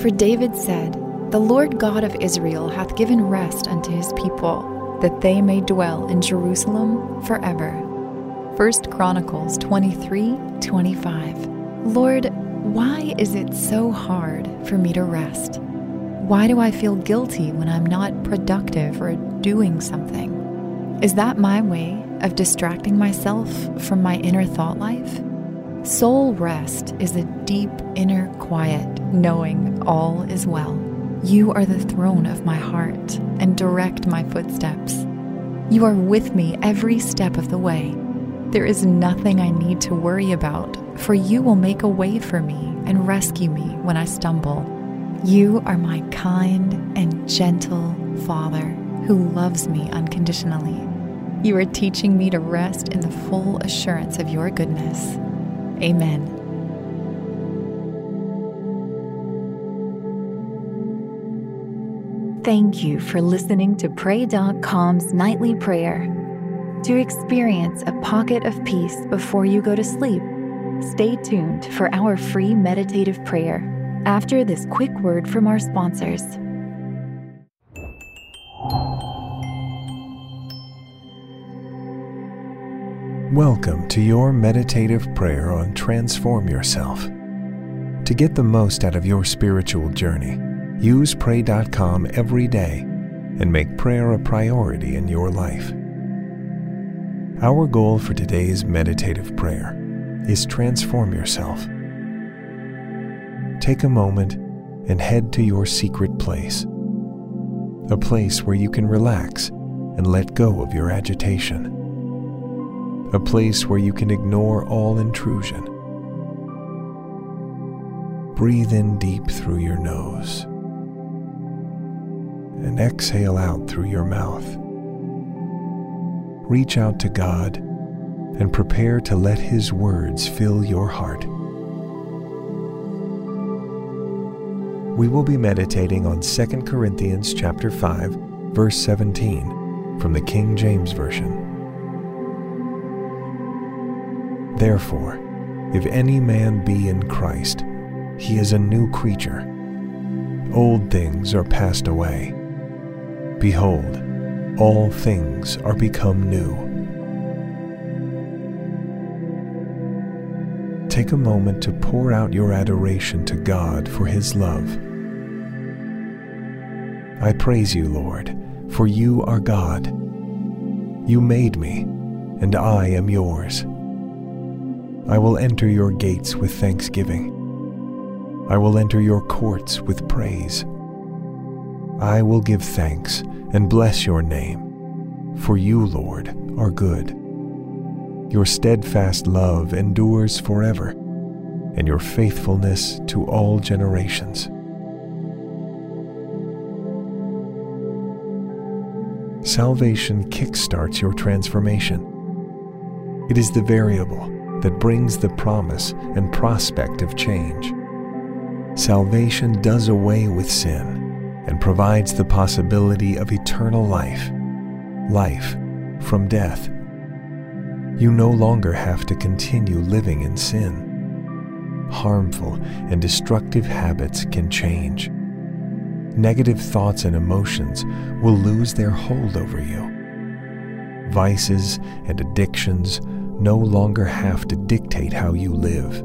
For David said, The Lord God of Israel hath given rest unto his people, that they may dwell in Jerusalem forever. 1 Chronicles 23 25. Lord, why is it so hard for me to rest? Why do I feel guilty when I'm not productive or doing something? Is that my way of distracting myself from my inner thought life? Soul rest is a deep inner quiet, knowing all is well. You are the throne of my heart and direct my footsteps. You are with me every step of the way. There is nothing I need to worry about, for you will make a way for me and rescue me when I stumble. You are my kind and gentle Father who loves me unconditionally. You are teaching me to rest in the full assurance of your goodness. Amen. Thank you for listening to Pray.com's nightly prayer. To experience a pocket of peace before you go to sleep, stay tuned for our free meditative prayer after this quick word from our sponsors. Welcome to your meditative prayer on Transform Yourself. To get the most out of your spiritual journey, use Pray.com every day and make prayer a priority in your life. Our goal for today's meditative prayer is Transform Yourself. Take a moment and head to your secret place, a place where you can relax and let go of your agitation a place where you can ignore all intrusion. Breathe in deep through your nose and exhale out through your mouth. Reach out to God and prepare to let His words fill your heart. We will be meditating on 2 Corinthians chapter 5, verse 17 from the King James Version. Therefore, if any man be in Christ, he is a new creature. Old things are passed away. Behold, all things are become new. Take a moment to pour out your adoration to God for His love. I praise you, Lord, for you are God. You made me, and I am yours. I will enter your gates with thanksgiving. I will enter your courts with praise. I will give thanks and bless your name, for you, Lord, are good. Your steadfast love endures forever, and your faithfulness to all generations. Salvation kickstarts your transformation. It is the variable that brings the promise and prospect of change. Salvation does away with sin and provides the possibility of eternal life, life from death. You no longer have to continue living in sin. Harmful and destructive habits can change. Negative thoughts and emotions will lose their hold over you. Vices and addictions no longer have to dictate how you live.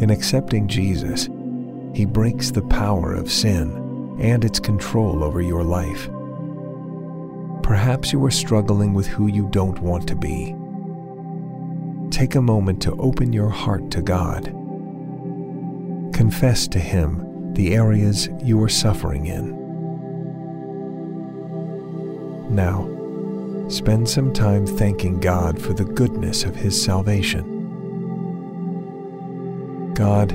In accepting Jesus, He breaks the power of sin and its control over your life. Perhaps you are struggling with who you don't want to be. Take a moment to open your heart to God. Confess to Him the areas you are suffering in. Now, spend some time thanking God for the goodness of His salvation. God,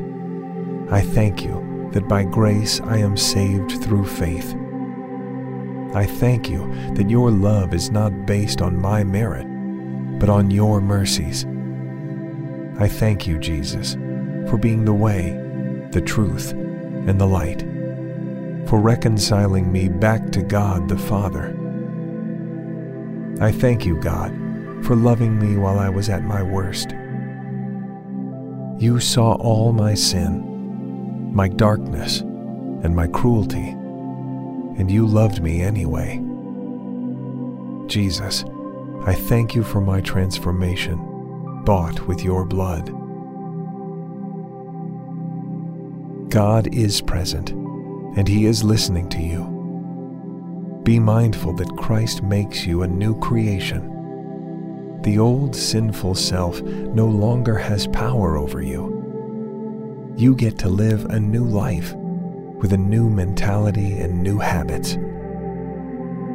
I thank you that by grace I am saved through faith. I thank you that your love is not based on my merit, but on your mercies. I thank you, Jesus, for being the way, the truth, and the light, for reconciling me back to God the Father I thank you, God, for loving me while I was at my worst. You saw all my sin. My darkness, and my cruelty, and you loved me anyway. Jesus, I thank you for my transformation, bought with your blood. God is present, and He is listening to you. Be mindful that Christ makes you a new creation. The old sinful self no longer has power over you. You get to live a new life with a new mentality and new habits.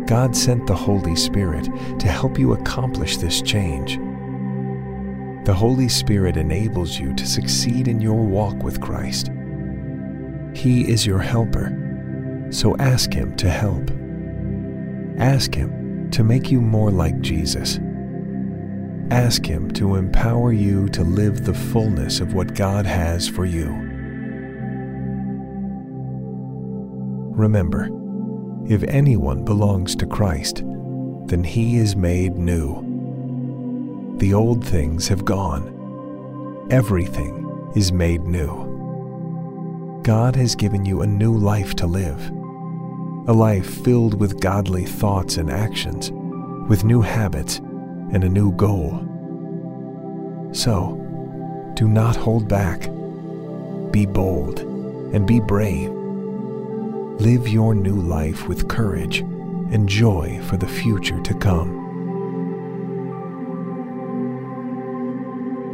God sent the Holy Spirit to help you accomplish this change. The Holy Spirit enables you to succeed in your walk with Christ. He is your helper, so ask Him to help. Ask Him to make you more like Jesus. Ask Him to empower you to live the fullness of what God has for you. Remember, if anyone belongs to Christ, then he is made new. The old things have gone. Everything is made new. God has given you a new life to live, a life filled with godly thoughts and actions, with new habits and a new goal. So, do not hold back. Be bold and be brave. Live your new life with courage and joy for the future to come.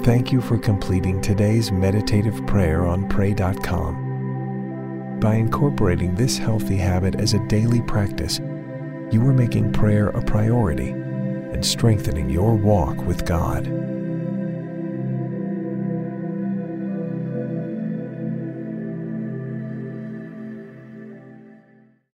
Thank you for completing today's meditative prayer on Pray.com. By incorporating this healthy habit as a daily practice, you are making prayer a priority and strengthening your walk with God.